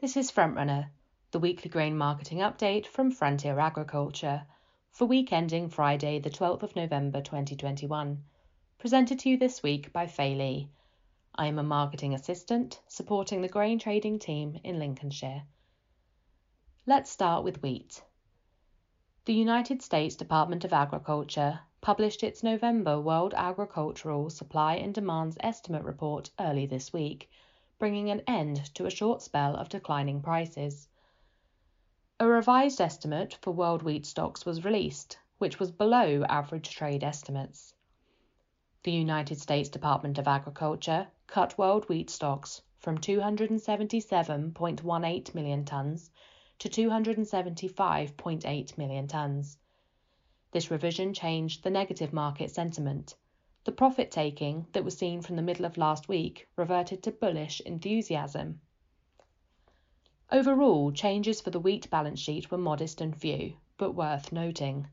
This is Frontrunner, the weekly grain marketing update from Frontier Agriculture for week ending Friday, the 12th of November 2021. Presented to you this week by Fei Li. I am a marketing assistant supporting the grain trading team in Lincolnshire. Let's start with wheat. The United States Department of Agriculture published its November World Agricultural Supply and Demands Estimate report early this week, bringing an end to a short spell of declining prices. A revised estimate for world wheat stocks was released, which was below average trade estimates. The United States Department of Agriculture cut world wheat stocks from 277.18 million tons to 275.8 million tons. This revision changed the negative market sentiment. The profit taking that was seen from the middle of last week reverted to bullish enthusiasm. Overall, changes for the wheat balance sheet were modest and few, but worth noting.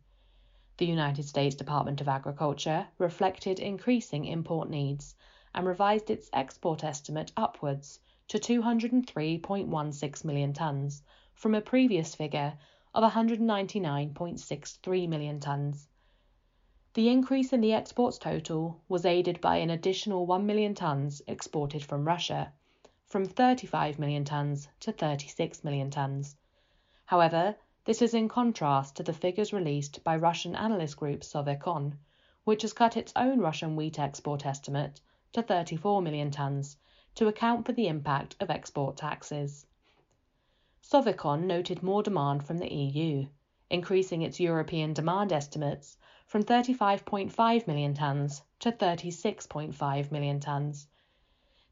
The United States Department of Agriculture reflected increasing import needs and revised its export estimate upwards to 203.16 million tons from a previous figure of 199.63 million tons. The increase in the exports total was aided by an additional 1 million tons exported from Russia, from 35 million tons to 36 million tons. However, this is in contrast to the figures released by Russian analyst group Sovecon, which has cut its own Russian wheat export estimate to 34 million tons to account for the impact of export taxes. Sovecon noted more demand from the EU, increasing its European demand estimates from 35.5 million tonnes to 36.5 million tonnes.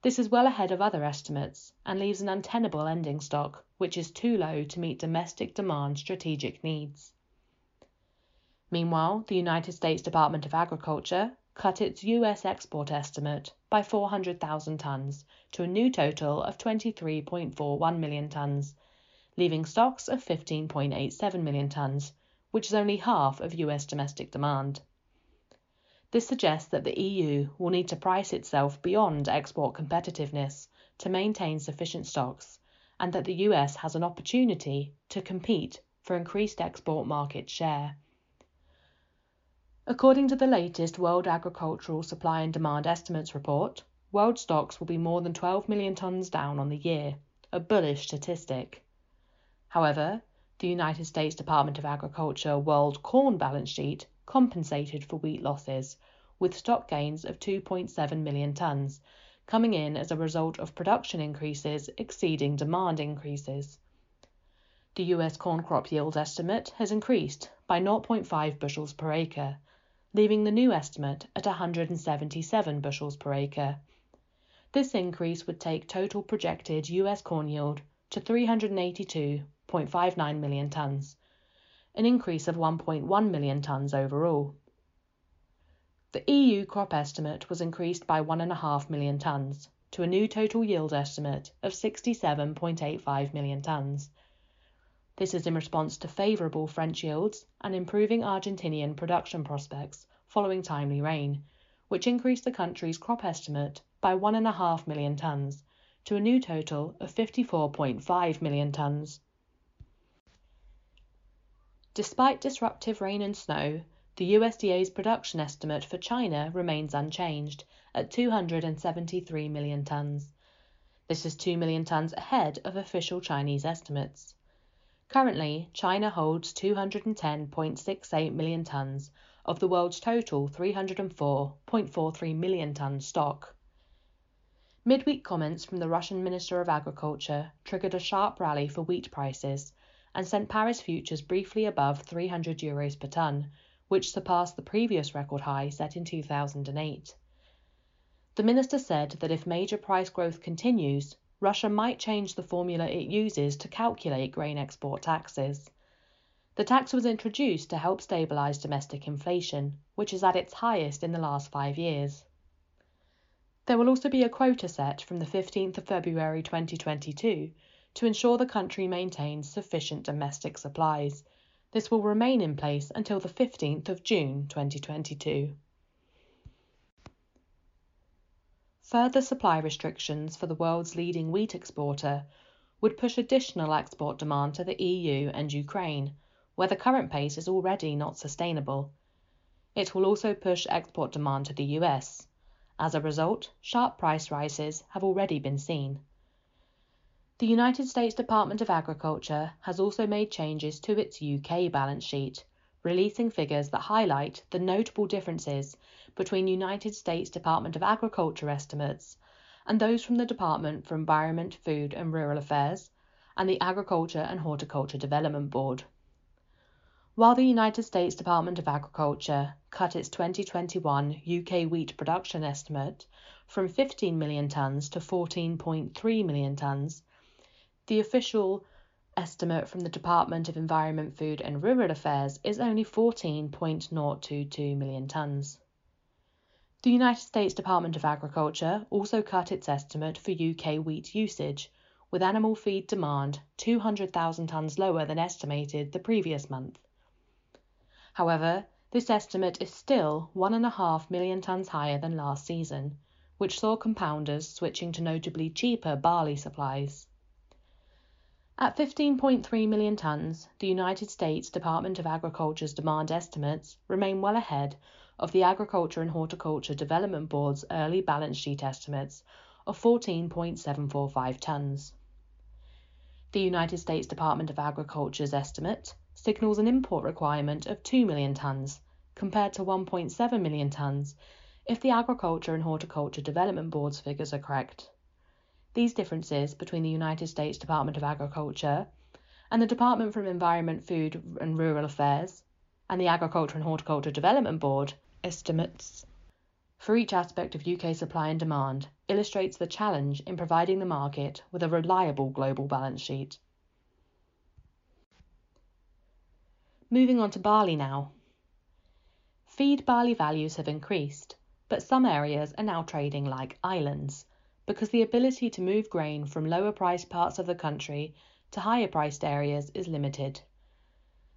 This is well ahead of other estimates and leaves an untenable ending stock, which is too low to meet domestic demand strategic needs. Meanwhile, the United States Department of Agriculture cut its US export estimate by 400,000 tonnes to a new total of 23.41 million tonnes leaving stocks of 15.87 million tonnes, which is only half of US domestic demand. This suggests that the EU will need to price itself beyond export competitiveness to maintain sufficient stocks, and that the US has an opportunity to compete for increased export market share. According to the latest World Agricultural Supply and Demand Estimates report, world stocks will be more than 12 million tonnes down on the year, a bullish statistic. However, the United States Department of Agriculture World Corn balance sheet compensated for wheat losses, with stock gains of 2.7 million tons, coming in as a result of production increases exceeding demand increases. The US corn crop yield estimate has increased by 0.5 bushels per acre, leaving the new estimate at 177 bushels per acre. This increase would take total projected US corn yield to 382 0.59 million tonnes, an increase of 1.1 million tonnes overall. The EU crop estimate was increased by 1.5 million tonnes to a new total yield estimate of 67.85 million tonnes. This is in response to favourable French yields and improving Argentinian production prospects following timely rain, which increased the country's crop estimate by 1.5 million tonnes to a new total of 54.5 million tonnes. Despite disruptive rain and snow, the USDA's production estimate for China remains unchanged at 273 million tons. This is 2 million tons ahead of official Chinese estimates. Currently, China holds 210.68 million tons of the world's total 304.43 million ton stock. Midweek comments from the Russian Minister of Agriculture triggered a sharp rally for wheat prices and sent Paris futures briefly above 300 euros per tonne, which surpassed the previous record high set in 2008. The minister said that if major price growth continues, Russia might change the formula it uses to calculate grain export taxes. The tax was introduced to help stabilise domestic inflation, which is at its highest in the last five years. There will also be a quota set from the 15th of February 2022 to ensure the country maintains sufficient domestic supplies. This will remain in place until the 15th of June 2022. Further supply restrictions for the world's leading wheat exporter would push additional export demand to the EU and Ukraine, where the current pace is already not sustainable. It will also push export demand to the US. As a result, sharp price rises have already been seen. The United States Department of Agriculture has also made changes to its UK balance sheet, releasing figures that highlight the notable differences between United States Department of Agriculture estimates and those from the Department for Environment, Food and Rural Affairs and the Agriculture and Horticulture Development Board. While the United States Department of Agriculture cut its 2021 UK wheat production estimate from 15 million tonnes to 14.3 million tonnes, the official estimate from the Department of Environment, Food and Rural Affairs is only 14.022 million tonnes. The United States Department of Agriculture also cut its estimate for UK wheat usage, with animal feed demand 200,000 tonnes lower than estimated the previous month. However, this estimate is still 1.5 million tonnes higher than last season, which saw compounders switching to notably cheaper barley supplies. At 15.3 million tonnes, the United States Department of Agriculture's demand estimates remain well ahead of the Agriculture and Horticulture Development Board's early balance sheet estimates of 14.745 tonnes. The United States Department of Agriculture's estimate signals an import requirement of 2 million tonnes, compared to 1.7 million tonnes if the Agriculture and Horticulture Development Board's figures are correct. These differences between the United States Department of Agriculture and the Department for Environment, Food and Rural Affairs and the Agriculture and Horticulture Development Board estimates for each aspect of UK supply and demand illustrates the challenge in providing the market with a reliable global balance sheet. Moving on to barley now. Feed barley values have increased, but some areas are now trading like islands because the ability to move grain from lower priced parts of the country to higher priced areas is limited.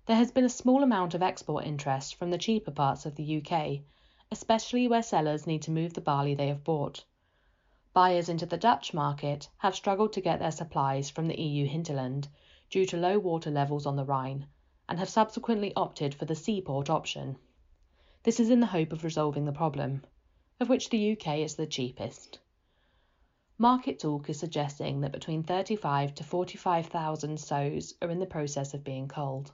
There has been a small amount of export interest from the cheaper parts of the UK, especially where sellers need to move the barley they have bought. Buyers into the Dutch market have struggled to get their supplies from the EU hinterland due to low water levels on the Rhine and have subsequently opted for the seaport option. This is in the hope of resolving the problem, of which the UK is the cheapest. Market talk is suggesting that between 35 to 45,000 sows are in the process of being culled.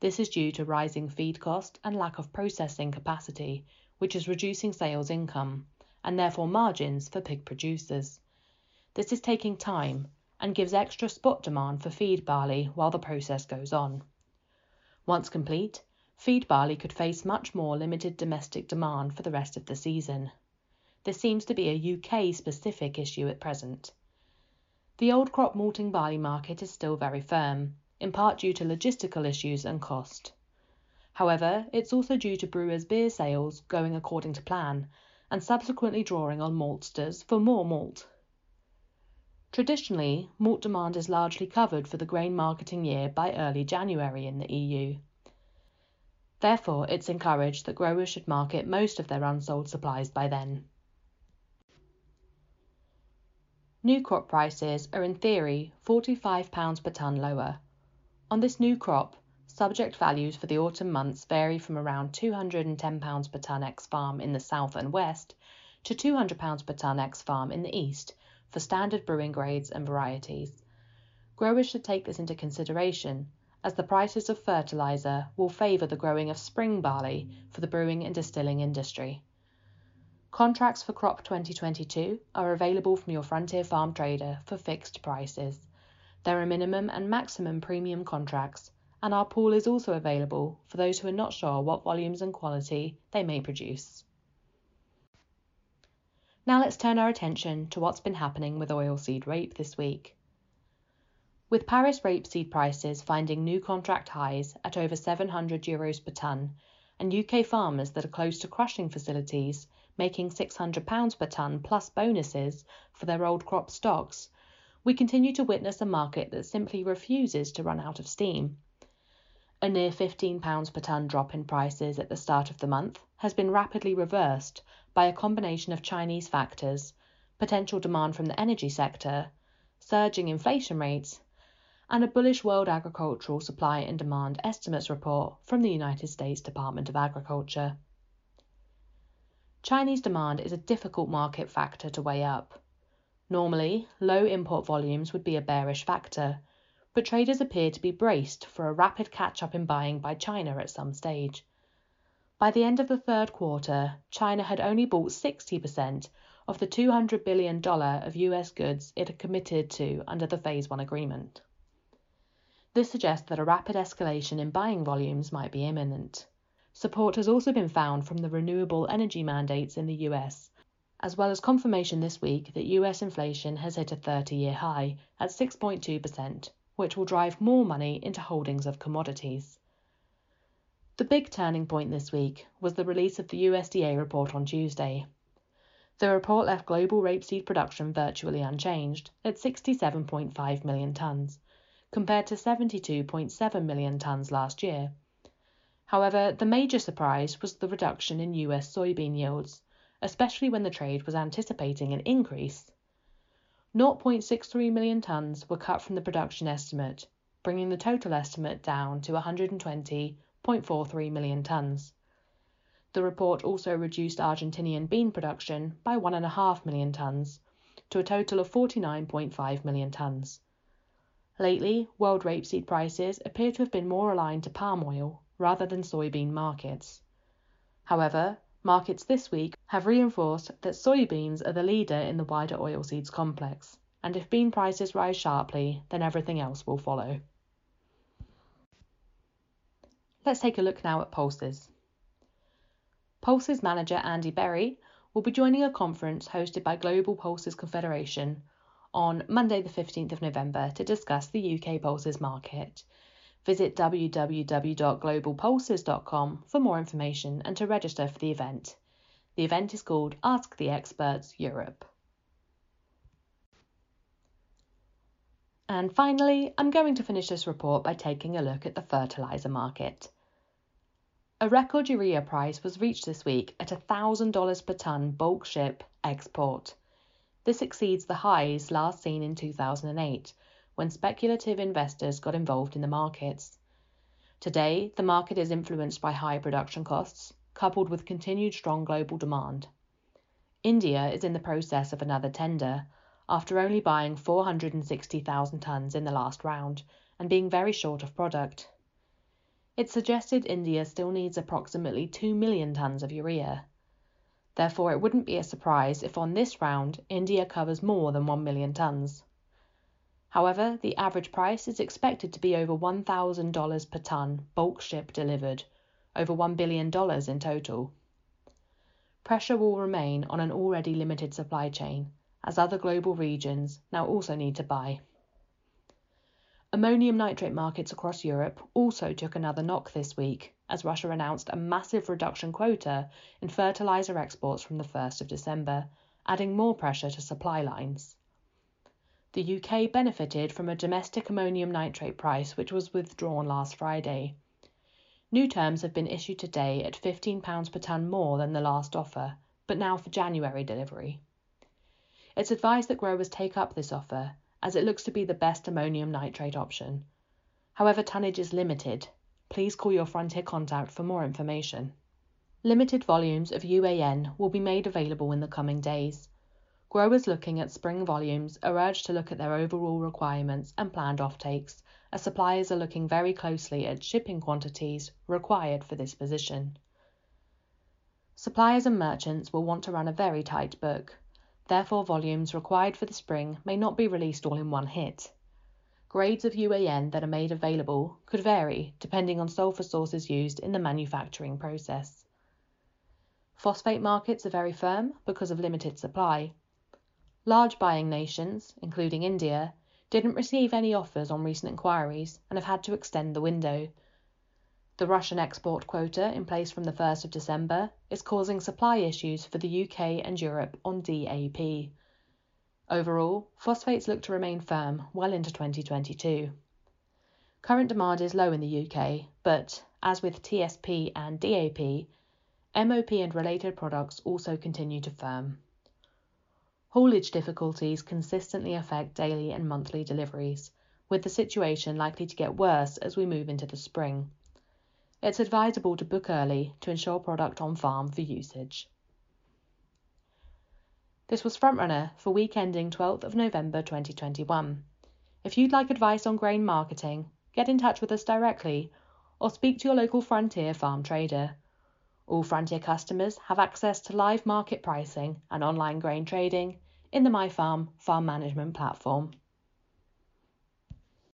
This is due to rising feed cost and lack of processing capacity, which is reducing sales income and therefore margins for pig producers. This is taking time and gives extra spot demand for feed barley while the process goes on. Once complete, feed barley could face much more limited domestic demand for the rest of the season. This seems to be a UK specific issue at present. The old crop malting barley market is still very firm, in part due to logistical issues and cost. However, it's also due to brewers' beer sales going according to plan and subsequently drawing on maltsters for more malt. Traditionally, malt demand is largely covered for the grain marketing year by early January in the EU. Therefore, it's encouraged that growers should market most of their unsold supplies by then. New crop prices are in theory £45 per tonne lower. On this new crop, subject values for the autumn months vary from around £210 per tonne ex farm in the south and west to £200 per tonne ex farm in the east for standard brewing grades and varieties. Growers should take this into consideration as the prices of fertiliser will favour the growing of spring barley for the brewing and distilling industry. Contracts for crop 2022 are available from your Frontier Farm trader for fixed prices. There are minimum and maximum premium contracts, and our pool is also available for those who are not sure what volumes and quality they may produce. Now let's turn our attention to what's been happening with oilseed rape this week. With Paris rapeseed prices finding new contract highs at over 700 euros per tonne, and UK farmers that are close to crushing facilities making £600 per tonne plus bonuses for their old crop stocks, we continue to witness a market that simply refuses to run out of steam. A near £15 per tonne drop in prices at the start of the month has been rapidly reversed by a combination of Chinese factors, potential demand from the energy sector, surging inflation rates, and a bullish world agricultural supply and demand estimates report from the United States Department of Agriculture. Chinese demand is a difficult market factor to weigh up. Normally, low import volumes would be a bearish factor, but traders appear to be braced for a rapid catch up in buying by China at some stage. By the end of the third quarter, China had only bought 60% of the $200 billion of US goods it had committed to under the Phase 1 agreement. This suggests that a rapid escalation in buying volumes might be imminent. Support has also been found from the renewable energy mandates in the US, as well as confirmation this week that US inflation has hit a 30 year high at 6.2%, which will drive more money into holdings of commodities. The big turning point this week was the release of the USDA report on Tuesday. The report left global rapeseed production virtually unchanged at 67.5 million tonnes, compared to 72.7 million tonnes last year. However, the major surprise was the reduction in US soybean yields, especially when the trade was anticipating an increase. 0.63 million tonnes were cut from the production estimate, bringing the total estimate down to 120.43 million tonnes. The report also reduced Argentinian bean production by 1.5 million tonnes to a total of 49.5 million tonnes. Lately, world rapeseed prices appear to have been more aligned to palm oil rather than soybean markets. However, markets this week have reinforced that soybeans are the leader in the wider oilseeds complex, and if bean prices rise sharply, then everything else will follow. Let's take a look now at pulses. Pulses manager Andy Berry will be joining a conference hosted by Global Pulses Confederation on Monday, the 15th of November, to discuss the UK pulses market. Visit www.globalpulses.com for more information and to register for the event. The event is called Ask the Experts Europe. And finally, I'm going to finish this report by taking a look at the fertiliser market. A record urea price was reached this week at $1,000 per tonne bulk ship export. This exceeds the highs last seen in 2008, when speculative investors got involved in the markets. Today, the market is influenced by high production costs, coupled with continued strong global demand. India is in the process of another tender, after only buying 460,000 tonnes in the last round and being very short of product. It suggested India still needs approximately 2 million tonnes of urea. Therefore, it wouldn't be a surprise if on this round India covers more than 1 million tonnes. However, the average price is expected to be over $1,000 per tonne bulk ship delivered, over $1 billion in total. Pressure will remain on an already limited supply chain, as other global regions now also need to buy. Ammonium nitrate markets across Europe also took another knock this week as Russia announced a massive reduction quota in fertilizer exports from the 1st of December, adding more pressure to supply lines. The UK benefited from a domestic ammonium nitrate price which was withdrawn last Friday. New terms have been issued today at £15 per tonne more than the last offer, but now for January delivery. It's advised that growers take up this offer as it looks to be the best ammonium nitrate option. However, tonnage is limited. Please call your Frontier contact for more information. Limited volumes of UAN will be made available in the coming days. Growers looking at spring volumes are urged to look at their overall requirements and planned offtakes, as suppliers are looking very closely at shipping quantities required for this position. Suppliers and merchants will want to run a very tight book. Therefore, volumes required for the spring may not be released all in one hit. Grades of UAN that are made available could vary depending on sulfur sources used in the manufacturing process. Phosphate markets are very firm because of limited supply. Large buying nations, including India, didn't receive any offers on recent inquiries and have had to extend the window, the Russian export quota, in place from the 1st of December, is causing supply issues for the UK and Europe on DAP. Overall, phosphates look to remain firm well into 2022. Current demand is low in the UK, but, as with TSP and DAP, MOP and related products also continue to firm. Haulage difficulties consistently affect daily and monthly deliveries, with the situation likely to get worse as we move into the spring. It's advisable to book early to ensure product on farm for usage. This was Frontrunner for week ending 12th of November 2021. If you'd like advice on grain marketing, get in touch with us directly or speak to your local Frontier farm trader. All Frontier customers have access to live market pricing and online grain trading in the MyFarm farm management platform.